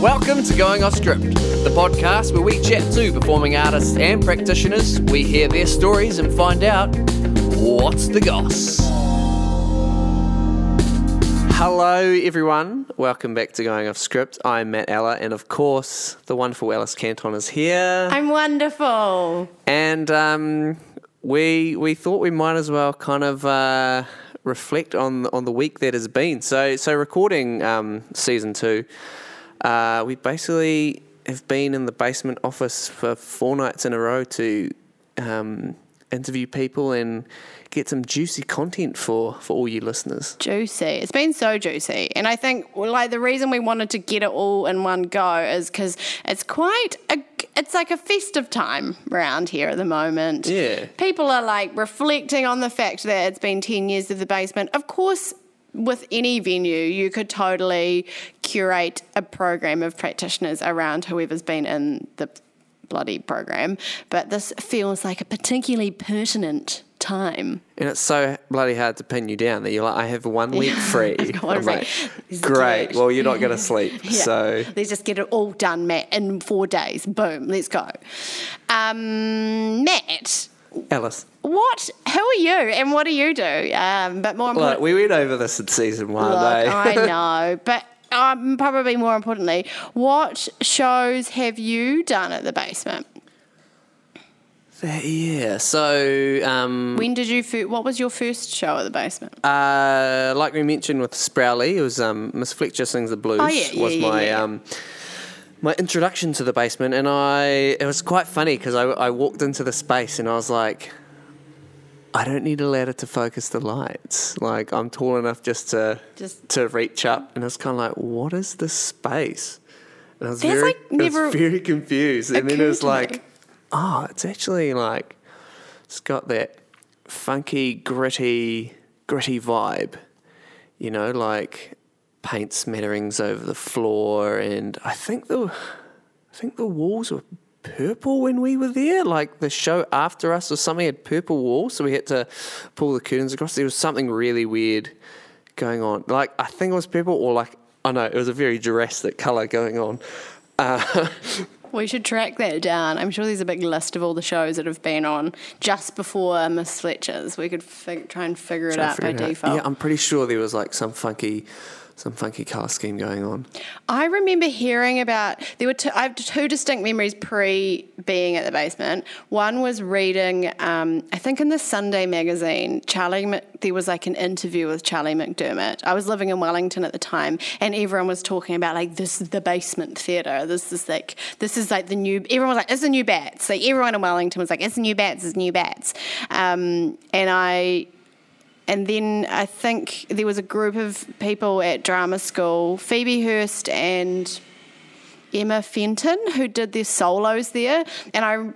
Welcome to Going Off Script, the podcast where we chat to performing artists and practitioners. We hear their stories and find out what's the goss. Hello, everyone. Welcome back to Going Off Script. I'm Matt Eller, and of course, the wonderful Alice Canton is here. I'm wonderful. And um, we we thought we might as well kind of uh, reflect on on the week that has been. So so recording um, season two, uh, we basically have been in the basement office for four nights in a row to um, interview people and get some juicy content for for all you listeners. Juicy. It's been so juicy. And I think like the reason we wanted to get it all in one go is because it's quite a it's like a festive time around here at the moment. Yeah. People are like reflecting on the fact that it's been 10 years of the basement. Of course, with any venue, you could totally curate a program of practitioners around whoever's been in the bloody program. But this feels like a particularly pertinent time. And it's so bloody hard to pin you down that you're like, I have one week free. One free. like, Great. Well, you're not going to sleep. Yeah. So let's just get it all done, Matt, in four days. Boom, let's go. Um, Matt, Alice. what? Who are you, and what do you do? Um, but more Look, important, we went over this in season one. look, eh? I know, but. Um, probably more importantly, what shows have you done at the basement? Yeah. So, um, When did you? Fir- what was your first show at the basement? uh, like we mentioned with Sprowley, it was um, Miss Fletcher sings the blues. Oh, yeah, yeah, was yeah, my um, my introduction to the basement, and I it was quite funny because I, I walked into the space and I was like. I don't need a ladder to focus the lights. Like I'm tall enough just to Just- to reach up, and I was kind of like, "What is this space?" And I was That's, very, like, I was very confused. And then it was like, "Oh, it's actually like it's got that funky, gritty, gritty vibe. You know, like paint smatterings over the floor, and I think the I think the walls were purple when we were there. Like the show after us or something had purple walls, so we had to pull the curtains across. There was something really weird going on. Like I think it was purple, or like I know it was a very Jurassic color going on. Uh, We should track that down. I'm sure there's a big list of all the shows that have been on just before Miss Fletcher's. We could fig- try and figure it Try and out by figure it out. default. Yeah, I'm pretty sure there was like some funky, some funky color scheme going on. I remember hearing about there were two, I have two distinct memories pre being at the basement. One was reading, um, I think in the Sunday magazine, Charlie. There was like an interview with Charlie McDermott. I was living in Wellington at the time, and everyone was talking about like this is the basement theatre. This is like this is like the new. Everyone was like it's the new Bats. Like everyone in Wellington was like it's the new Bats. It's new Bats. Um, and I and then I think there was a group of people at drama school, Phoebe Hurst and Emma Fenton, who did their solos there. And I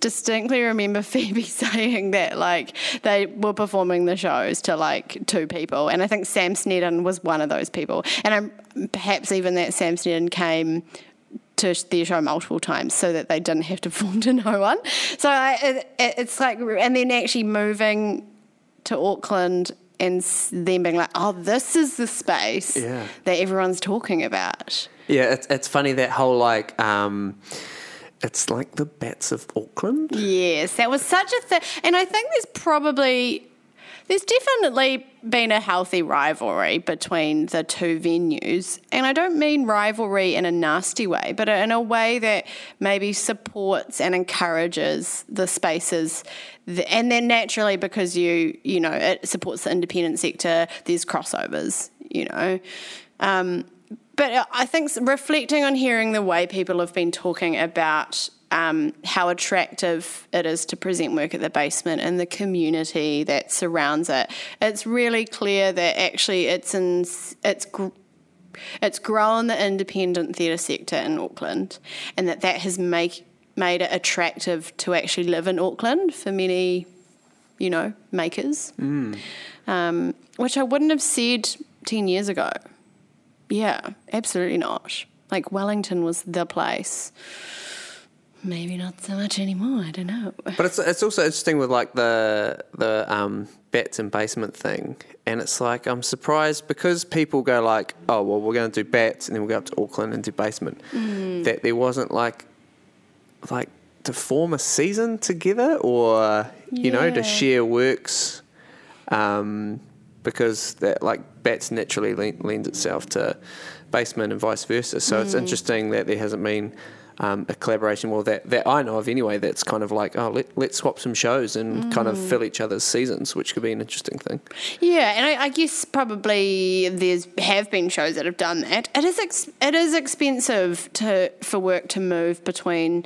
distinctly remember Phoebe saying that, like, they were performing the shows to like two people. And I think Sam Snedden was one of those people. And I'm, perhaps even that Sam Snedden came to their show multiple times so that they didn't have to perform to no one. So I, it- it's like, and then actually moving to Auckland and then being like, oh, this is the space Yeah. that everyone's talking about. Yeah, it's it's funny that whole like um, it's like the bats of Auckland. Yes, that was such a thing. And I think there's probably, there's definitely been a healthy rivalry between the two venues. And I don't mean rivalry in a nasty way, but in a way that maybe supports and encourages the spaces. And then naturally, because you, you know, it supports the independent sector, there's crossovers, you know. Um, but I think reflecting on hearing the way people have been talking about um, how attractive it is to present work at the basement and the community that surrounds it, it's really clear that actually it's in it's gr- it's grown the independent theatre sector in Auckland, and that that has make made it attractive to actually live in Auckland for many, you know, makers, um, which I wouldn't have said ten years ago. Yeah, absolutely not. Like Wellington was the place. Maybe not so much anymore. I don't know. But it's it's also interesting with like the the um, bats and basement thing, and it's like I'm surprised because people go like, oh well, we're going to do bats, and then we'll go up to Auckland and do basement. That there wasn't like like to form a season together, or you know, to share works, um, because that like bats naturally lends itself to basement and vice versa. So it's interesting that there hasn't been. Um, a collaboration, well, that, that I know of anyway, that's kind of like, oh, let, let's swap some shows and kind of fill each other's seasons, which could be an interesting thing. Yeah, and I, I guess probably there's have been shows that have done that. It is ex, it is expensive to for work to move between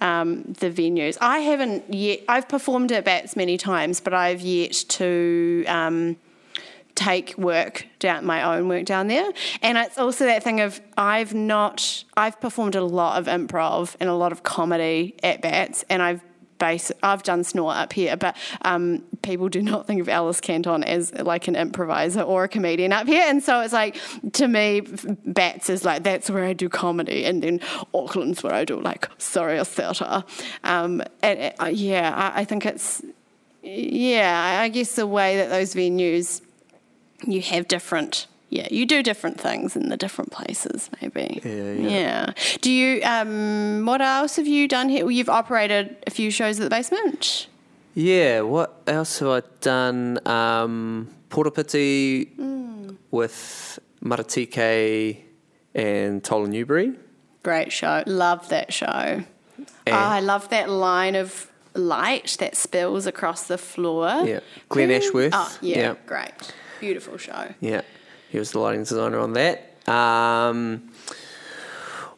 um, the venues. I haven't yet. I've performed at Bats many times, but I've yet to. Um, take work down my own work down there. And it's also that thing of i've not i've performed a lot of improv and a lot of comedy at bats and i've base i've done snort up here but um, people do not think of alice canton as like an improviser or a comedian up here. And so it's like to me bats is like that's where i do comedy and then auckland's where i do like serious theatre. Um, and uh, yeah I, I think it's yeah i guess the way that those venues you have different yeah you do different things in the different places maybe Yeah, yeah. yeah do you um what else have you done here well, you've operated a few shows at the basement Yeah, what else have I done? Um, Portapiti with Maratike and Tola Newbery. great show love that show oh, i love that line of light that spills across the floor Yeah, Glenn Ashworth. oh yeah, Yeah. great beautiful show Yeah, he was the lighting designer on that. Um,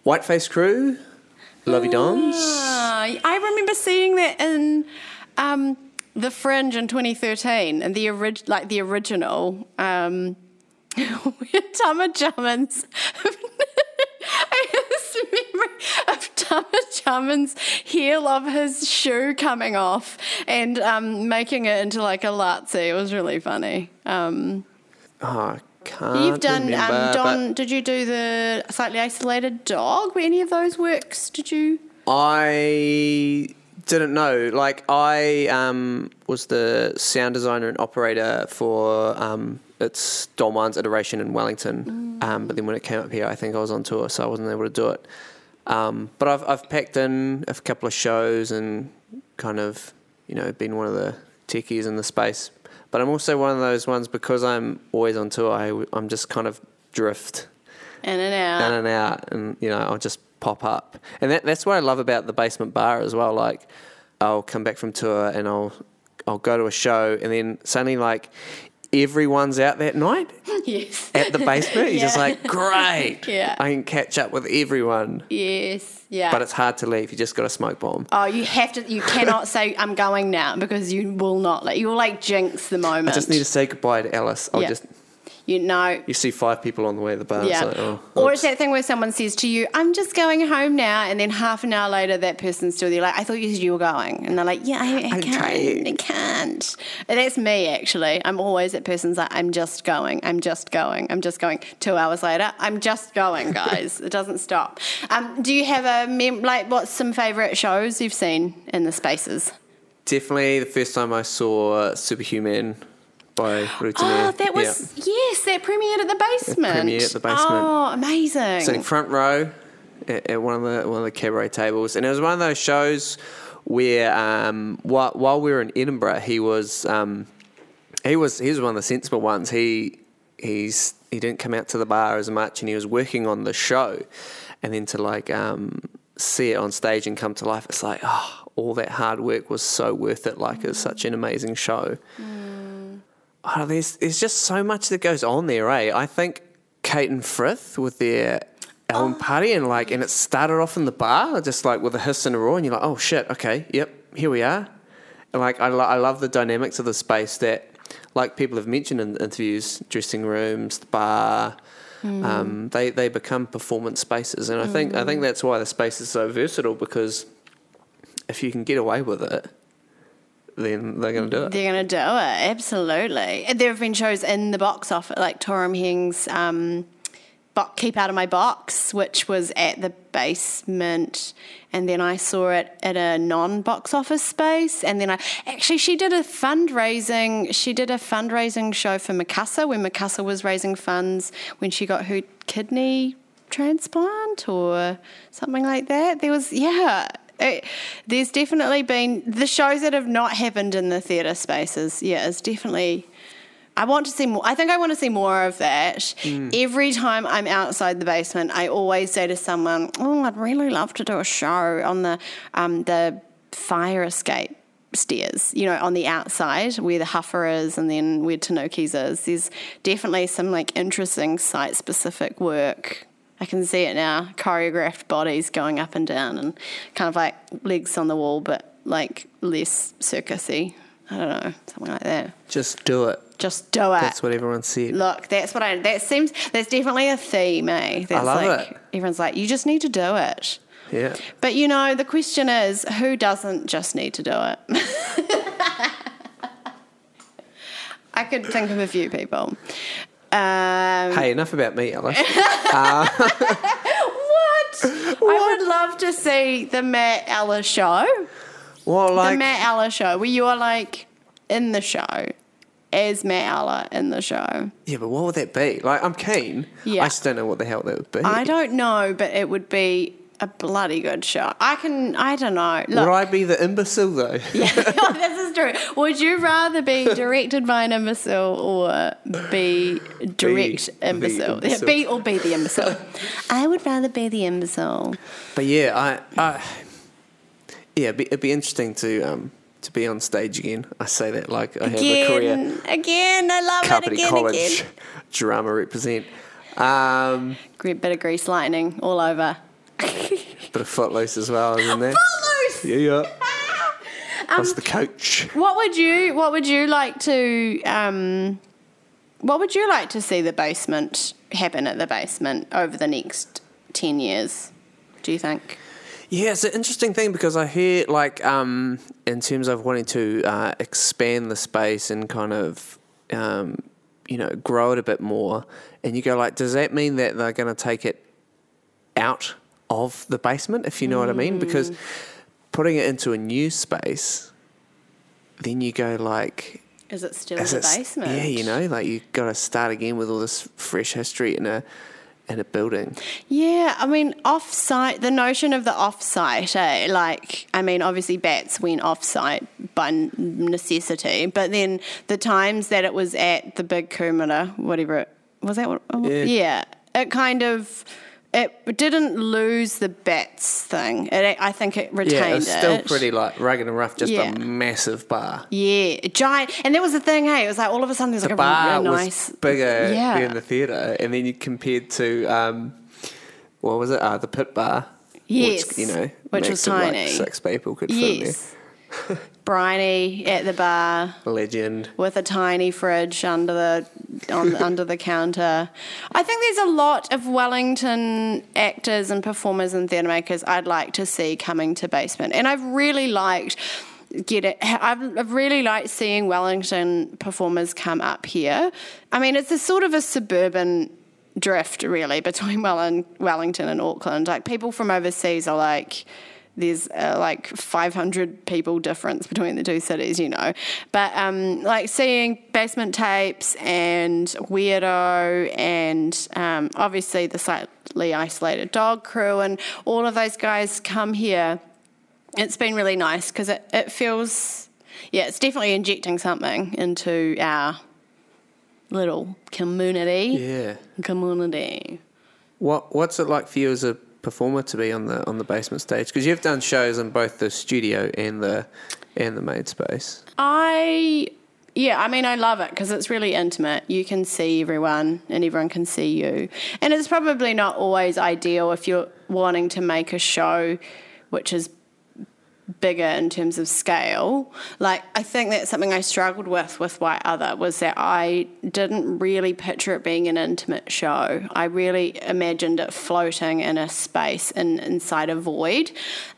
Whiteface Crew, Lovey Dons. Ah, I remember seeing that in um, the Fringe in 2013, and the orig- like the original, um, Tama Jummins. I have this memory Tama Jummins' heel of his shoe coming off and um, making it into like a Lazzi. It was really funny. Um, Oh, I can't you've done remember, um, Don. Did you do the slightly isolated dog? Were any of those works? Did you? I didn't know. Like I um, was the sound designer and operator for um, its Dolmans iteration in Wellington. Um, but then when it came up here, I think I was on tour, so I wasn't able to do it. Um, but I've I've packed in a couple of shows and kind of you know been one of the techies in the space. But I'm also one of those ones because I'm always on tour. I, I'm just kind of drift In and out. in and out, and you know, I'll just pop up. And that, that's what I love about the basement bar as well. Like, I'll come back from tour and I'll I'll go to a show, and then suddenly like everyone's out that night yes. at the basement. You're just like, great, Yeah. I can catch up with everyone. Yes. Yeah. But it's hard to leave. You just got a smoke bomb. oh, you have to. You cannot say I'm going now because you will not. Like you will like jinx the moment. I just need to say goodbye to Alice. I'll Yeah. just You know. you see five people on the way to the bar. Yeah. It's like, oh, or it's that thing where someone says to you, I'm just going home now. And then half an hour later, that person's still there. Like, I thought you said you were going. And they're like, yeah, I, I can't. I can't. And that's me, actually. I'm always that person's like, I'm just going. I'm just going. I'm just going. Two hours later, I'm just going, guys. it doesn't stop. Um, do you have a, mem- like, what's some favourite shows you've seen in the spaces? definitely the first time I saw Superhuman by Routinier. Oh, that was, yes, that premiered at the basement. premiered at the basement. Oh, amazing. sitting front row at, at one of the one of the cabaret tables, and it was one of those shows where um, while, while we were in Edinburgh, he was um, he was he was one of the sensible ones. He he's he didn't come out to the bar as much, and he was working on the show, and then to like um, see it on stage and come to life, it's like oh, all that hard work was so worth it. Like it's such an amazing show. Oh, there's there's just so much that goes on there, eh? I think Kate and Frith with their album party and like and it started off in the bar, just like with a hiss and a roar, and you're like, oh shit, okay, yep, here we are. And like I, lo- I love the dynamics of the space that, like people have mentioned in interviews, dressing rooms, the bar. Um, they they become performance spaces, and I think I think that's why the space is so versatile because if you can get away with it, then they're going to do it. They're going to do it, absolutely. There have been shows in the box office, like Torum Hing's um, bo- Keep Out of My Box, which was at the basement, and then I saw it at a non-box office space, and then I actually she did a fundraising. She did a fundraising show for Mikasa when Mikasa was raising funds when she got her kidney transplant or something like that. There was yeah. It, there's definitely been the shows that have not happened in the theatre spaces. Yeah, it's definitely I want to see more. I think I want to see more of that. Every time I'm outside the basement, I always say to someone, "Oh, I'd really love to do a show on the um, the fire escape." Stairs, you know, on the outside where the huffer is and then where Tanuki's is. There's definitely some like interesting site specific work. I can see it now choreographed bodies going up and down and kind of like legs on the wall, but like less circusy. I don't know, something like that. Just do it. Just do it. That's what everyone said. Look, that's what I. That seems. That's definitely a theme, eh? That's love like, it. Everyone's like, you just need to do it. Yeah. But you know, the question is, who doesn't just need to do it? I could think of a few people. Um, Hey, enough about me, Alice. what? I would love to see the Matt Eller show. well, like, the Matt Eller show, where you are like in the show as Matt Eller in the show. yeah, but what would that be? Like, I'm keen. Yeah. I just don't know what the hell that would be. I don't know, but it would be a bloody good show. I can. I don't know. Look, Would I be the imbecile though? yeah, this is true. Would you rather be directed by an imbecile or be direct the imbecile? imbecile. Be or be the imbecile. I would rather be the imbecile. But yeah, I, I yeah, it'd be, it'd be interesting to um to be on stage again. I say that like I have a career. Again, again, I love it Company again, College again. drama represent. Um, Great bit of grease lightning all over. bit of footloose as well, isn't there? Footloose! Yeah, yeah. Um, the coach. What would you What would you like to um, What would you like to see the basement happen at the basement over the next ten years? Do you think? Yeah, it's an interesting thing because I hear like um, in terms of wanting to uh, expand the space and kind of um, you know grow it a bit more, and you go like, does that mean that they're going to take it out of the basement? If you know what I mean, because putting it into a new space, then you go like. Is it still is the basement? Yeah, you know, like you got to start again with all this fresh history in a in a building. Yeah, I mean, off-site. The notion of the off-site, eh? Like, I mean, obviously bats went off-site by necessity, but then the times that it was at the big Kumara, whatever it was, that what? Yeah. yeah, it kind of. It didn't lose the bats thing. It, I think it retained Yeah, it was still it. pretty like rugged and rough, just Yeah. a massive bar. Yeah, giant. And that was the thing, hey. It was like all of a sudden there's the like bar a really was nice. bigger Yeah. than the theatre, and then you compared to um, what was it? Uh, the pit bar. Yes, which, you know, which was it like tiny. six people could fit in Yes. Briny at the bar. Legend. with a tiny fridge under the on under the counter. I think there's a lot of Wellington actors and performers and theatre makers I'd like to see coming to Basement, and I've really liked. Get it? I've, I've really liked seeing Wellington performers come up here. I mean, it's a sort of a suburban drift, really, between Welling, Wellington and Auckland. Like people from overseas are like, there's uh, like 500 people difference between the two cities, you know. But um, like seeing basement tapes and weirdo and um, obviously the slightly isolated dog crew and all of those guys come here. It's been really nice because it, it feels, yeah, it's definitely injecting something into our little community. Yeah. Community. What What's it like for you as a performer to be on the on the basement stage? Because you've done shows in both the studio and the and the maid space. I yeah, I mean I love it because it's really intimate. You can see everyone and everyone can see you. And it's probably not always ideal if you're wanting to make a show which is bigger in terms of scale. Like I think that's something I struggled with with White Other was that I didn't really picture it being an intimate show. I really imagined it floating in a space in, inside a void,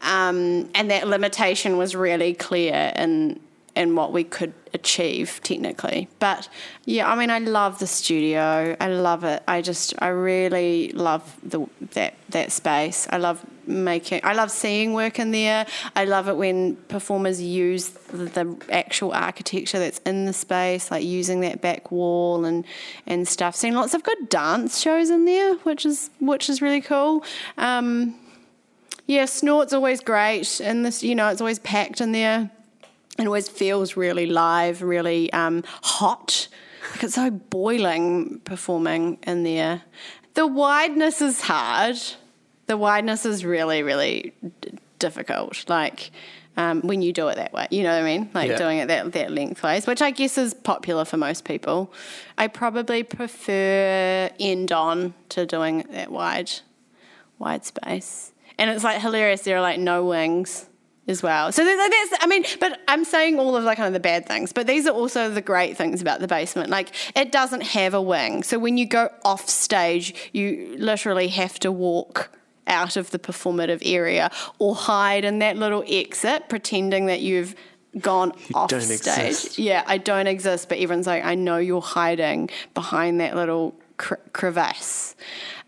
um, and that limitation was really clear in and what we could achieve technically. But yeah, I mean, I love the studio. I love it. I just, I really love the that that space. I love making. I love seeing work in there. I love it when performers use the, the actual architecture that's in the space, like using that back wall and and stuff. Seeing lots of good dance shows in there, which is which is really cool. Um, yeah, Snort's always great, and this, you know, it's always packed in there it always feels really live, really um, hot. Like it's so boiling performing in there. The wideness is hard. The wideness is really, really d- difficult. Like um, when you do it that way, you know what I mean? Like Yeah. doing it that, that lengthways, which I guess is popular for most people. I probably prefer end on to doing it that wide, wide space. And it's like hilarious. There are like no wings as well. So there's, that's, I mean, but I'm saying all of like kind of the bad things, but these are also the great things about the basement. Like it doesn't have a wing. So when you go off stage, you literally have to walk out of the performative area or hide in that little exit pretending that you've gone off don't stage. exist. Yeah, I don't exist, but everyone's like, I know you're hiding behind that little cr- crevasse,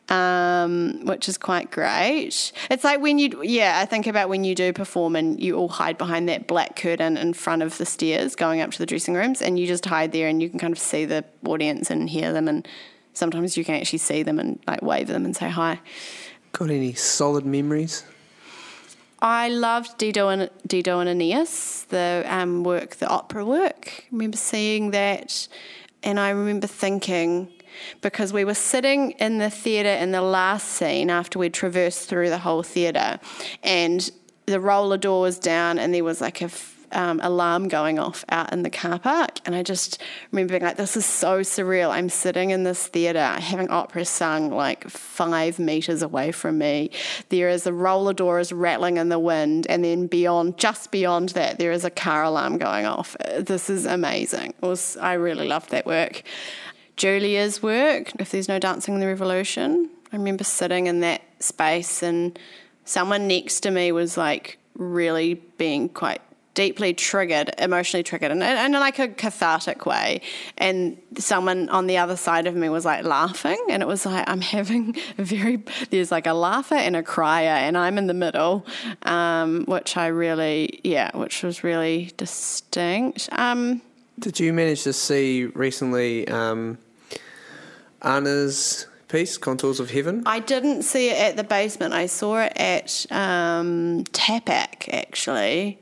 um, which is quite great. It's like when you, yeah, I think about when you do perform and you all hide behind that black curtain in front of the stairs going up to the dressing rooms, and you just hide there and you can kind of see the audience and hear them, and sometimes you can actually see them and like wave them and say hi. Got any solid memories? I loved Dido and Dido and Aeneas, the um, work, the opera work. I remember seeing that, and I remember thinking because we were sitting in the theatre in the last scene after we'd traversed through the whole theatre, and the roller door was down, and there was like a um, alarm going off out in the car park, and I just remember being like, "This is so surreal." I'm sitting in this theatre having opera sung like five meters away from me. There is a roller door is rattling in the wind, and then beyond, just beyond that, there is a car alarm going off. This is amazing. Was I really loved that work. Julia's work, If There's No Dancing in the Revolution. I remember sitting in that space and someone next to me was like really being quite deeply triggered, emotionally triggered, and in, in like a cathartic way. And someone on the other side of me was like laughing, and it was like I'm having a very there's like a laugher and a crier, and I'm in the middle, um, which I really yeah, which was really distinct. Um, Did you manage to see recently um, Anna's piece, Contours of Heaven? I didn't see it at the basement. I saw it at um, TAPAC actually,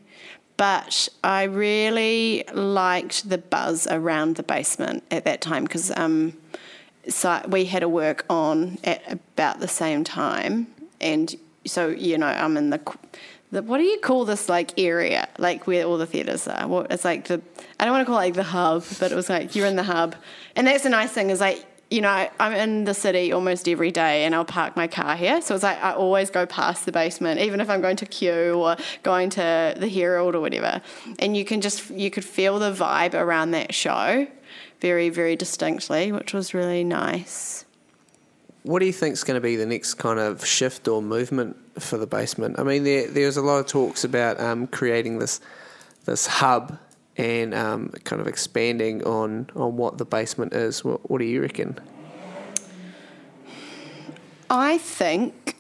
but I really liked the buzz around the basement at that time because um, so we had a work on at about the same time, and so you know I'm in the. The, what do you call this like area like where all the theaters are what it's like the i don't want to call it like the hub but it was like you're in the hub and that's the nice thing is like you know, I'm in the city almost every day and I'll park my car here. So it's like I always go past the basement, even if I'm going to Q or going to the Herald or whatever. And you can just, you could feel the vibe around that show very, very distinctly, which was really nice. What do you think is going to be the next kind of shift or movement for the basement? I mean, there there's a lot of talks about um, creating this this hub and um, kind of expanding on on what the basement is. What, what do you reckon? I think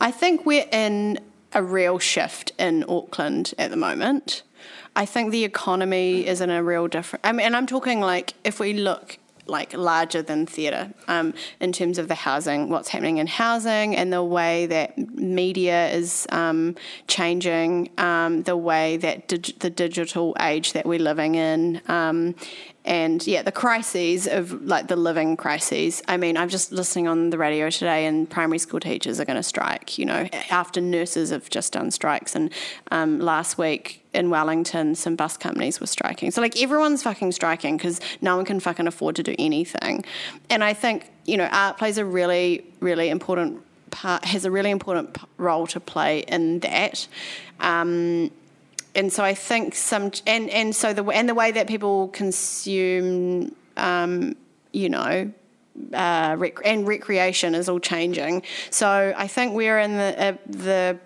I think we're in a real shift in Auckland at the moment. I think the economy is in a real different. I mean, and I'm talking like if we look like larger than theatre um, in terms of the housing, what's happening in housing, and the way that media is um, changing, um, the way that dig- the digital age that we're living in, um, and yeah, the crises of like the living crises. I mean, I'm just listening on the radio today, and primary school teachers are going to strike. You know, after nurses have just done strikes, and um, last week in Wellington, some bus companies were striking. So like everyone's fucking striking because no one can fucking afford to do anything. And I think you know, art plays a really, really important part. Has a really important role to play in that. Um, and so I think some and and so the and the way that people consume, um, you know, uh, rec- and recreation is all changing. So I think we're in the uh, the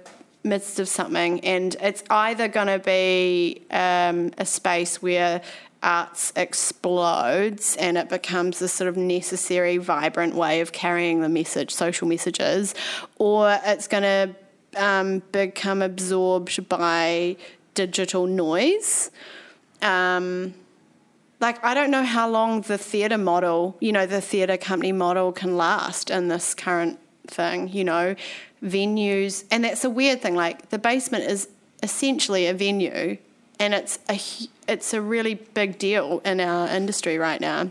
midst of something, and it's either going to be um, a space where arts explodes and it becomes this sort of necessary, vibrant way of carrying the message, social messages, or it's going to um, become absorbed by digital noise. Um, like, I don't know how long the theatre model, you know, the theatre company model can last in this current thing, you know, venues. And that's a weird thing. Like, the basement is essentially a venue and it's a it's a really big deal in our industry right now.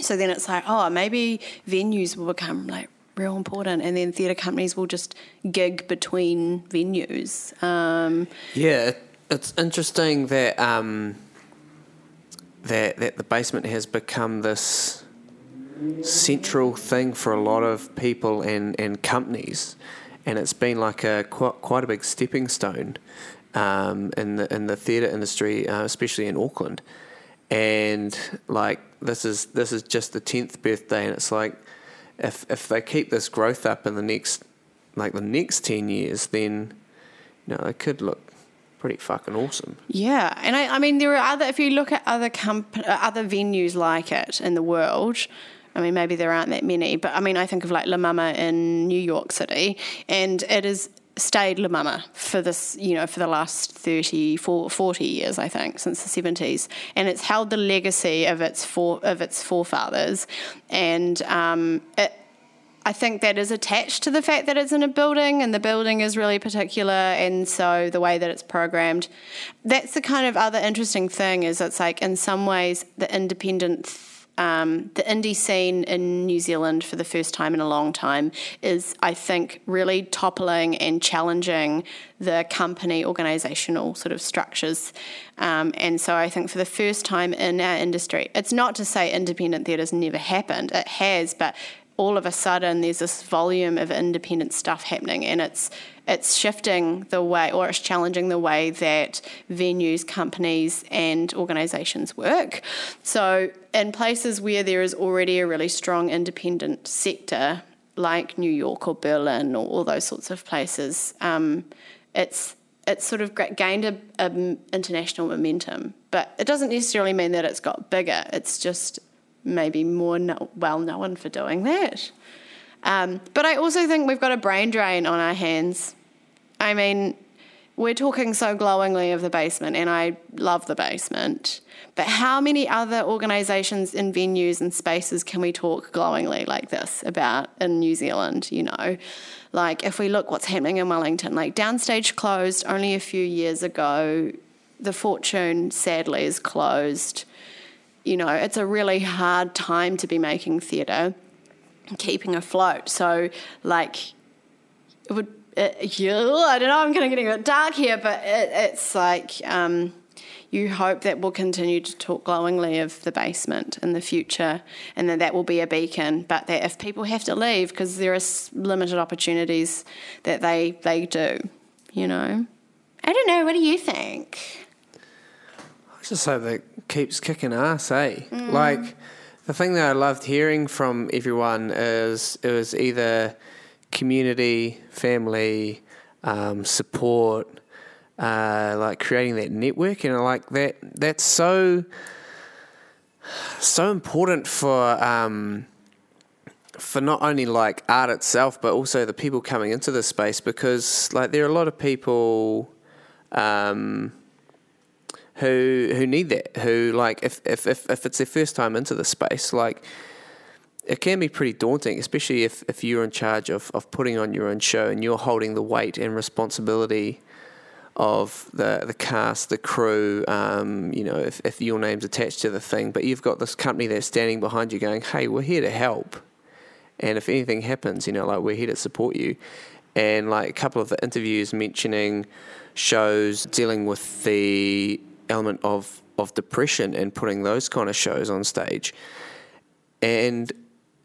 So then it's like, oh, maybe venues will become like real important, and then theatre companies will just gig between venues. Um, yeah, it's interesting that um, that that the basement has become this central thing for a lot of people and, and companies, and it's been like a quite, quite a big stepping stone um, in the in the theatre industry, uh, especially in Auckland. And like this is this is just the tenth birthday, and it's like if if they keep this growth up in the next like the next ten years, then you know it could look pretty fucking awesome. Yeah, and I, I mean there are other if you look at other comp- uh, other venues like it in the world. I mean, maybe there aren't that many, but I mean, I think of like La Mama in New York City, and it is stayed La Mama for this, you know, for the last 30, 40 years, I think, since the 70s. And it's held the legacy of its, for, of its forefathers. And um, it, I think that is attached to the fact that it's in a building and the building is really particular and so the way that it's programmed. That's the kind of other interesting thing is it's like in some ways the independent um, the indie scene in New Zealand for the first time in a long time is, I think, really toppling and challenging the company organisational sort of structures. Um, and so I think for the first time in our industry, it's not to say independent theatre's never happened, it has, but all of a sudden there's this volume of independent stuff happening and it's it's shifting the way or it's challenging the way that venues, companies and organisations work. So in places where there is already a really strong independent sector, like New York or Berlin or all those sorts of places, um, it's it's sort of gained a, international momentum, but it doesn't necessarily mean that it's got bigger. It's just maybe more no, well known for doing that. Um, but I also think we've got a brain drain on our hands. I mean, we're talking so glowingly of the basement, and I love the basement. But how many other organisations and venues and spaces can we talk glowingly like this about in New Zealand? You know, like if we look what's happening in Wellington, like Downstage closed only a few years ago. The Fortune sadly is closed you know, it's a really hard time to be making theatre, keeping afloat. So, like, it would, it, yeah, I don't know, I'm kind of getting a bit dark here, but it, it's like, um, you hope that we'll continue to talk glowingly of the basement in the future and that that will be a beacon. But that if people have to leave because there are limited opportunities, that they, they do, you know? I don't know. What do you think? Just hope that keeps kicking ass, eh? Mm. Like the thing that I loved hearing from everyone is it was either community, family, um, support, uh, like creating that network, and like that. That's so so important for. Um, for not only like art itself, but also the people coming into the space, because like there are a lot of people um, who who need that, who like if if if, if it's their first time into the space, like it can be pretty daunting, especially if, if you're in charge of, of putting on your own show and you're holding the weight and responsibility of the the cast, the crew, um, you know, if, if your name's attached to the thing, but you've got this company that's standing behind you going, hey, we're here to help. And if anything happens, you know, like we're here to support you. And like a couple of the interviews mentioning shows dealing with the element of of depression and putting those kind of shows on stage. And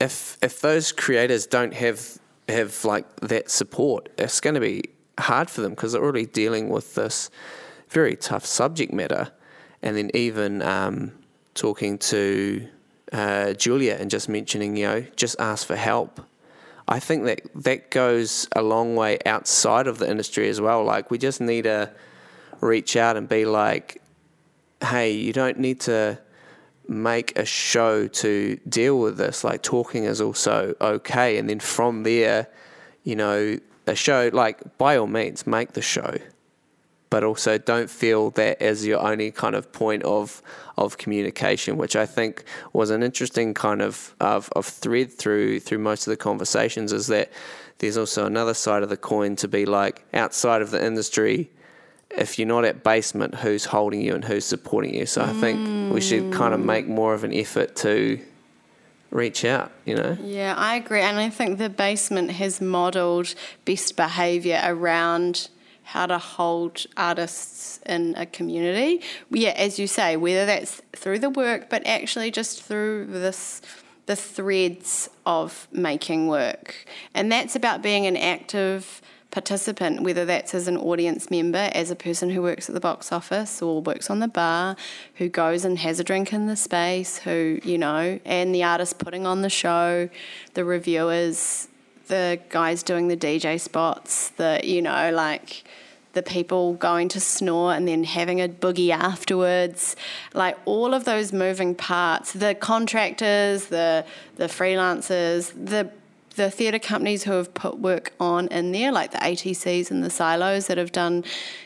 if if those creators don't have have like that support, it's going to be hard for them because they're already dealing with this very tough subject matter. And then even um, talking to uh, Julia and just mentioning, you know, just ask for help. I think that that goes a long way outside of the industry as well. Like we just need to reach out and be like, hey, you don't need to make a show to deal with this. Like talking is also okay. And then from there, you know, a show, like by all means, make the show. But also don't feel that as your only kind of point of of communication, which I think was an interesting kind of, of, of thread through through most of the conversations, is that there's also another side of the coin to be like outside of the industry, if you're not at basement, who's holding you and who's supporting you? So I think we should kind of mm. make more of an effort to reach out, you know? Yeah, I agree. And I think the basement has modelled best behaviour around how to hold artists in a community. Yeah, as you say, whether that's through the work, but actually just through this the threads of making work. And that's about being an active participant, whether that's as an audience member, as a person who works at the box office or works on the bar, who goes and has a drink in the space, who, you know, and the artist putting on the show, the reviewers, the guys doing the DJ spots, the, you know, like the people going to snore and then having a boogie afterwards, like all of those moving parts, the contractors, the the freelancers, the the theatre companies who have put work on in there, like the ATCs and the silos that have done,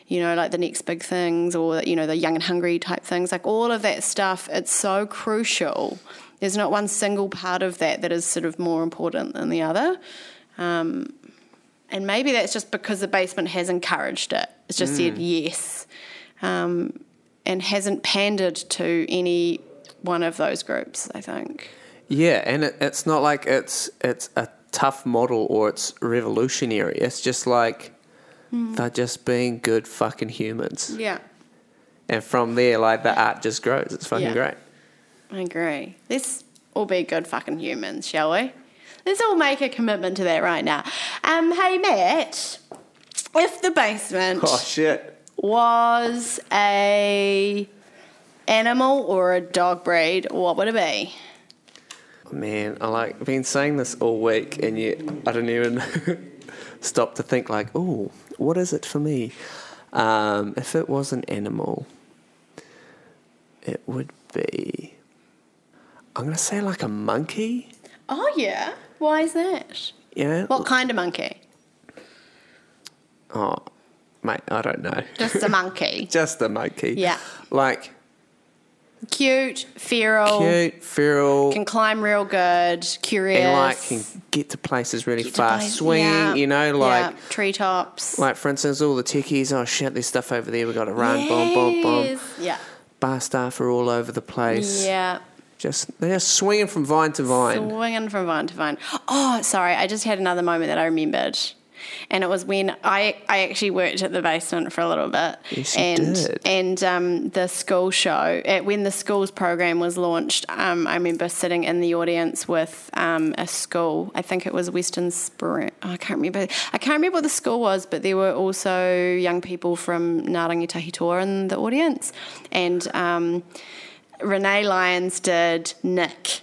you know, like the next big things or, you know, the young and hungry type things, like all of that stuff, it's so crucial. There's not one single part of that that is sort of more important than the other. Um, and maybe that's just because the basement has encouraged it. It's just said yes, um, and hasn't pandered to any one of those groups. I think. Yeah, and it, it's not like it's it's a tough model or it's revolutionary. It's just like they're just being good fucking humans. Yeah, And from there, like the art just grows. It's fucking Yeah. great. I agree. Let's all be good fucking humans, shall we? Let's all make a commitment to that right now. Um, hey Matt, if the basement Oh shit. was a animal or a dog breed, what would it be? Man, I like been saying this all week, and yet I don't even stop to think like, oh, what is it for me? Um, if it was an animal, it would be. I'm gonna say like a monkey. Oh yeah. Why is that? Yeah. What kind of monkey? Oh, mate, I don't know. Just a monkey. Just a monkey. Yeah. Like Cute, feral, cute, feral, can climb real good, curious. and like can get to places really Get fast, place- swinging. yeah, You know, like. yeah, treetops. Like for instance, all the techies. Oh shit! There's stuff over there. We got to run. Boom, boom, boom. Yes. Yeah. Bar staff are all over the place. Yeah. Just they're just swinging from vine to vine. Swinging from vine to vine. Oh, sorry. I just had another moment that I remembered. And it was when I, I actually worked at the basement for a little bit. Yes, and did. and um, the school show, at, when the schools program was launched, um, I remember sitting in the audience with um, a school. I think it was Western Spring. Oh, I can't remember. I can't remember what the school was, but there were also young people from Ngā Rangatahi Toa in the audience. And um, Renee Lyons did Nick.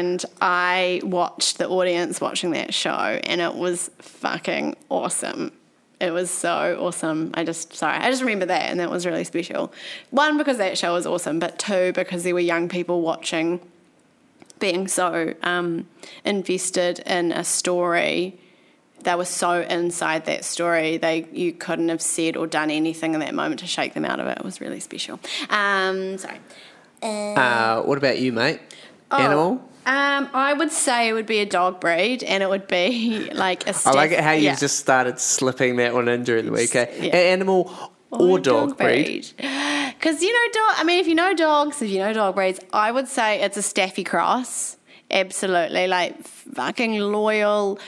And I watched the audience watching that show, and it was fucking awesome. It was so awesome. I just, sorry, I just remember that, and that was really special. One, because that show was awesome, but two, because there were young people watching, being so um, invested in a story. They were so inside that story, they you couldn't have said or done anything in that moment to shake them out of it. It was really special. Um, sorry. Uh, what about you, mate? Oh, Animal. Um, I would say it would be a dog breed, and it would be like a. I like it how you yeah. just started slipping that one in during the week. eh? Yeah. A- Animal or, dog, breed. Because you know, dog. I mean, if you know dogs, if you know dog breeds, I would say it's a Staffy Cross. Absolutely, like fucking loyal,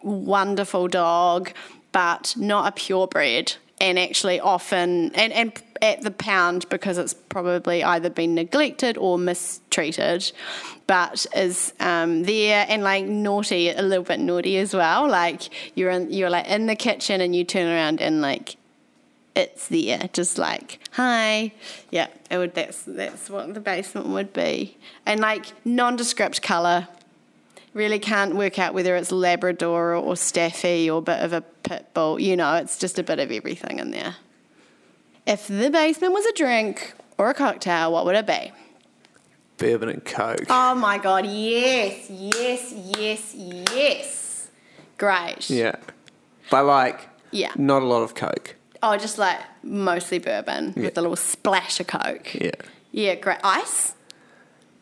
wonderful dog, but not a purebred. And actually, often and and at the pound because it's probably either been neglected or mistreated, but is um, there and like naughty, a little bit naughty as well. Like you're in, you're like in the kitchen and you turn around and like it's there, just like hi, yeah. It would. That's that's what the basement would be, and like nondescript color. Really can't work out whether it's Labrador or, Staffy or a bit of a pit bull. You know, it's just a bit of everything in there. If the basement was a drink or a cocktail, what would it be? Bourbon and Coke. Oh my god, yes, yes, yes, yes. Great. Yeah. But like, Yeah. not a lot of Coke. Oh, just like mostly bourbon with a little splash of Coke. Yeah. Yeah, great. Ice?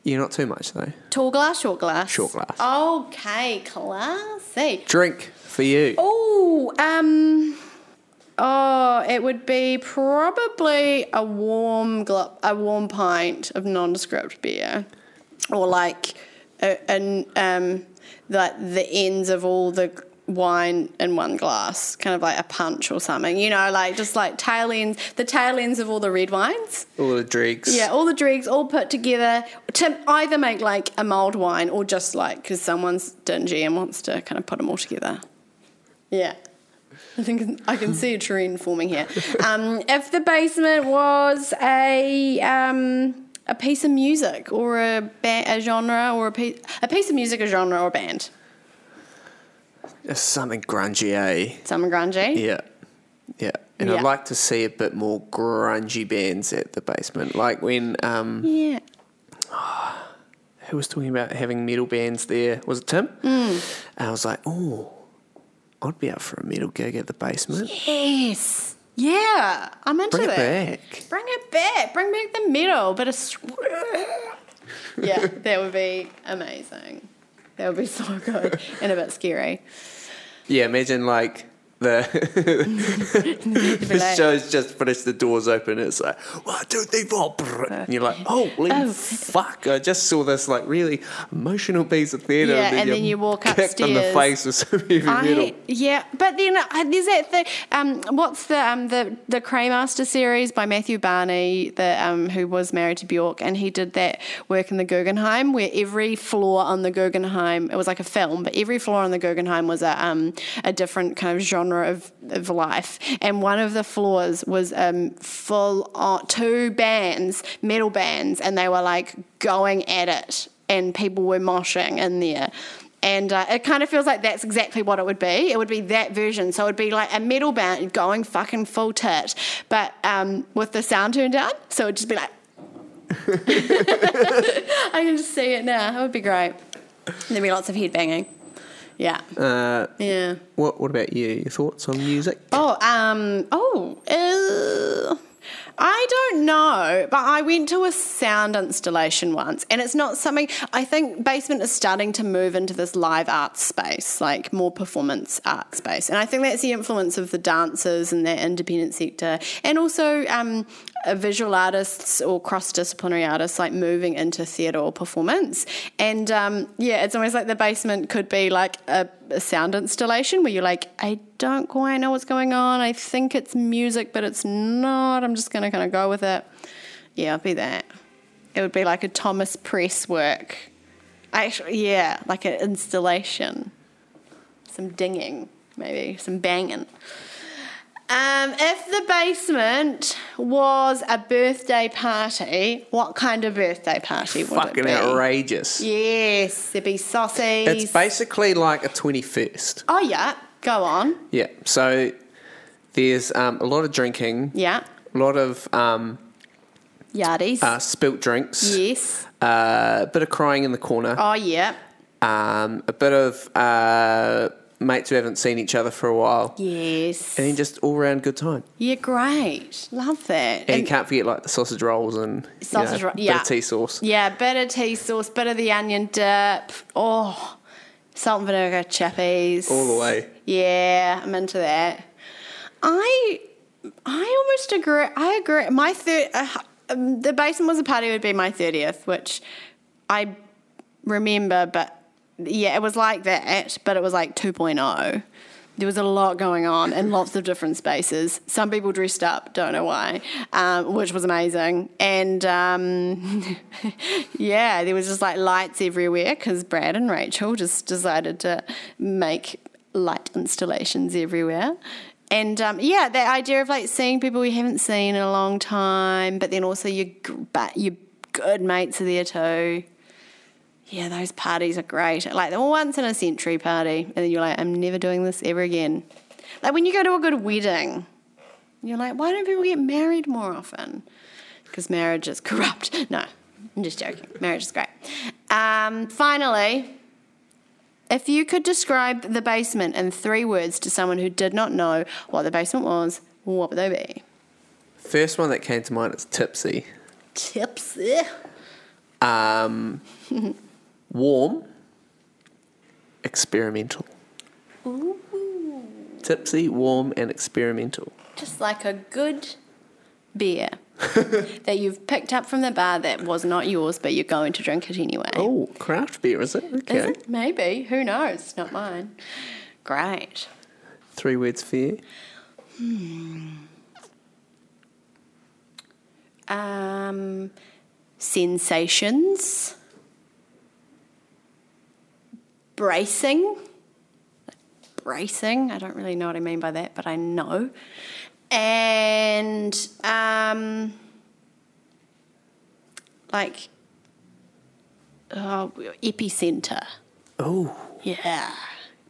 Yeah, not too much though. Tall glass, short glass? Short glass. Okay, classy. Drink for you. Oh, um, oh, it would be probably a warm gl- a warm pint of nondescript beer, or like, a, an um, like the ends of all the wine in one glass, kind of like a punch or something. You know, like just like tail ends, the tail ends of all the red wines. All the dregs. Yeah, all the dregs all put together to either make like a mulled wine or just like because someone's dingy and wants to kind of put them all together. Yeah. I think I can see a trend forming here. Um, if the basement was a um, a piece of music or a, ba- a genre or a piece a piece of music, a genre or a band, It's something grungy, eh? summer grungy. Yeah. Yeah. And Yeah. I'd like to see a bit more grungy bands at the basement. Like when um Yeah. who was talking about having metal bands there? Was it Tim? Mm. And I was like, oh, I'd be up for a metal gig at the basement. Yes. Yeah, I'm into Bring it that. back. Bring it back. Bring back the metal, but a yeah, that would be amazing. That would be so good and a bit scary. Yeah, imagine like the You'd the like, show's just finished, the doors open, it's like one, two, three, four, and you're like, holy Oh. fuck! I just saw this like really emotional piece of theatre, Yeah, and then you walk kicked in the face with some heavy metal. Yeah, but then uh, there's that thing. Um, what's the um, the the Cremaster series by Matthew Barney, the um, who was married to Bjork, and he did that work in the Guggenheim, where every floor on the Guggenheim, it was like a film, but every floor on the Guggenheim was a um, a different kind of genre of, of life, and one of the floors was um, full on two bands, metal bands, and they were like going at it, and people were moshing in there. And uh, it kind of feels like that's exactly what it would be. It would be that version. So it would be like a metal band going fucking full tit, but um, with the sound turned down. So it would just be like. I can just see it now. It would be great. There'd be lots of head banging. Yeah. Uh, Yeah. what What about you? Your thoughts on music? Oh, um, oh, uh, I don't know, but I went to a sound installation once, and it's not something. I think basement is starting to move into this live art space, like more performance art space, and I think that's the influence of the dancers and that independent sector, and also um, visual artists or cross-disciplinary artists like moving into theatre or performance. And um, yeah, it's almost like the basement could be like a, a sound installation where you're like, I don't quite know what's going on. I think it's music, but it's not. I'm just gonna kind of go with it. Yeah, it'd be that. It would be like a Thomas Press work. Actually, yeah, like an installation. Some dinging, maybe some banging. Um, if the basement was a birthday party, what kind of birthday party would Fucking it be? Fucking outrageous. Yes, there'd be sausage. It's basically like a twenty first. Oh yeah, go on. Yeah. So there's um, a lot of drinking, Yeah, a lot of um, yardies. uh, spilt drinks, yes. uh, a bit of crying in the corner, Oh yeah. um, a bit of uh, mates who haven't seen each other for a while, Yes. and then just all round good time. Yeah, great. Love that. And, you can't forget like the sausage rolls and you Sausage know, ro- bit yeah. of tea sauce. Yeah, bit of tea sauce, bit of the onion dip. Oh, salt and vinegar chippies. All the way. Yeah, I'm into that. I I almost agree. I agree. My third, uh, um, the basement was a party would be my thirtieth, which I remember, but yeah, it was like that, but it was like 2.0. There was a lot going on in lots of different spaces. Some people dressed up, don't know why, um, which was amazing. And um, yeah, there was just like lights everywhere because Brad and Rachel just decided to make light installations everywhere. And um, yeah, the idea of like seeing people you haven't seen in a long time, but then also your, but your good mates are there too. Yeah, those parties are great. Like the once in a century party, and then you're like, I'm never doing this ever again. Like when you go to a good wedding, you're like, why don't people get married more often? Because marriage is corrupt. No, I'm just joking. Marriage is great. Um, finally, if you could describe the basement in three words to someone who did not know what the basement was, what would they be? First one that came to mind is tipsy. Tipsy. Um, warm, experimental. Ooh. Tipsy, warm, and experimental. Just like a good beer that you've picked up from the bar that was not yours, but you're going to drink it anyway. Oh, craft beer, is it? Okay. Is it? Maybe. Who knows? Not mine. Great. Three words for you. Um, sensations. Bracing. Bracing. I don't really know what I mean by that, but I know. And um, like oh, epicenter. Oh, Yeah.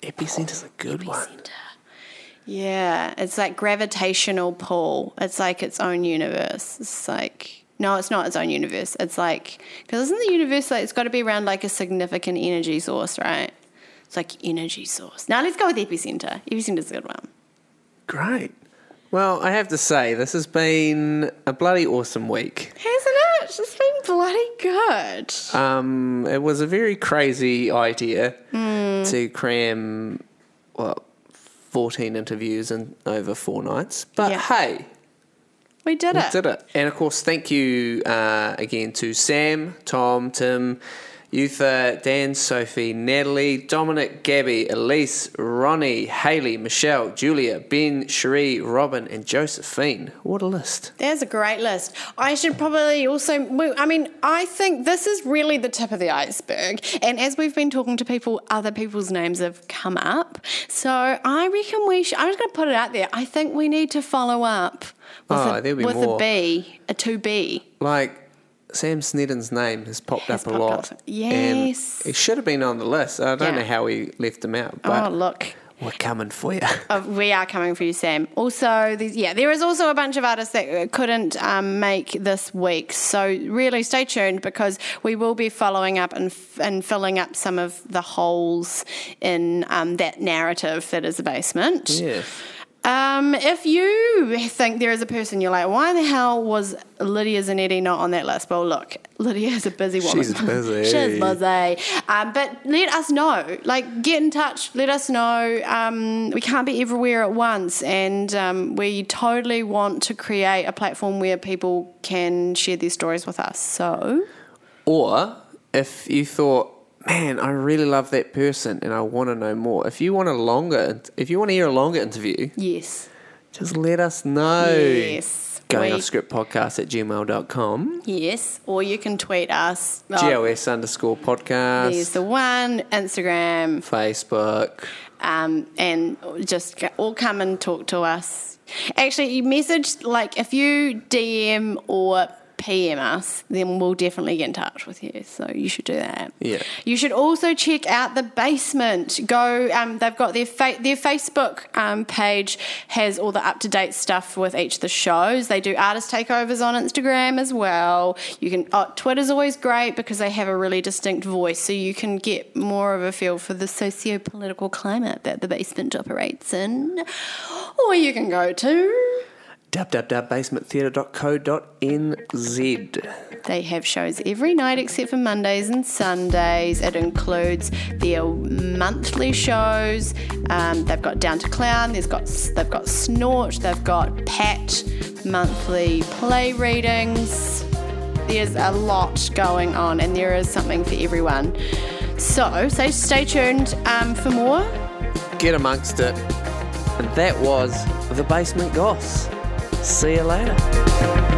epicenter's a good one. Yeah, it's like gravitational pull. It's like its own universe. It's like no, it's not its own universe. It's like because isn't the universe like it's got to be around like a significant energy source, right? It's like energy source. Now let's go with epicenter. Epicenter's a good one. Great. Well, I have to say, this has been a bloody awesome week. Hasn't it? It's been bloody good. Um, it was a very crazy idea to cram, what, 14 interviews in over four nights. But Yeah. hey, We did it. we it. did it. And of course, thank you uh, again to Sam, Tom, Tim, Eutha, Dan, Sophie, Natalie, Dominic, Gabby, Elise, Ronnie, Haley, Michelle, Julia, Ben, Cherie, Robin, and Josephine. What a list. There's a great list. I should probably also, I mean, I think this is really the tip of the iceberg. And as we've been talking to people, other people's names have come up. So I reckon we should, I'm just going to put it out there. I think we need to follow up with, Oh, a, with more. a B, a 2B. Like, Sam Snedden's name has popped Has up a popped lot. up. Yes. And he should have been on the list. I don't Yeah. know how we left him out, but oh, look. we're coming for you. Uh, we are coming for you, Sam. Also, yeah, there is also a bunch of artists that uh, couldn't um, make this week. So really, stay tuned because we will be following up and, f- and filling up some of the holes in um, that narrative that is the basement. yeah. Um, if you think there is a person you're like, why the hell was Lydia Zanetti not on that list? Well, look, Lydia is a busy woman. She's busy. She's busy. Um, but let us know. Like, get in touch. Let us know. Um, we can't be everywhere at once, and um, we totally want to create a platform where people can share their stories with us. So, Or if you thought, man, I really love that person and I want to know more. If you want a longer, if you want to hear a longer interview, yes, just let us know. yes, Going We- off script podcast at gmail.com. yes, or you can tweet us. Oh, GOS underscore podcast. There's the one Instagram. Facebook. um, and just all come and talk to us. Actually, you message like if you DM or PM us, then we'll definitely get in touch with you. So you should do that. Yeah. You should also check out the basement. Go. Um, they've got their fa- their Facebook um, page has all the up to date stuff with each of the shows. They do artist takeovers on Instagram as well. You can. Oh, Twitter's always great because they have a really distinct voice, so you can get more of a feel for the socio political climate that the basement operates in. Or you can go to. www.basementtheatre.co.nz. They have shows every night except for Mondays and Sundays. It includes their monthly shows. Um, they've got Down to Clown. There's got they've got Snort. They've got Pat monthly play readings. There's a lot going on, and there is something for everyone. So, so stay tuned um, for more. Get amongst it. And that was The Basement Goss. See you later.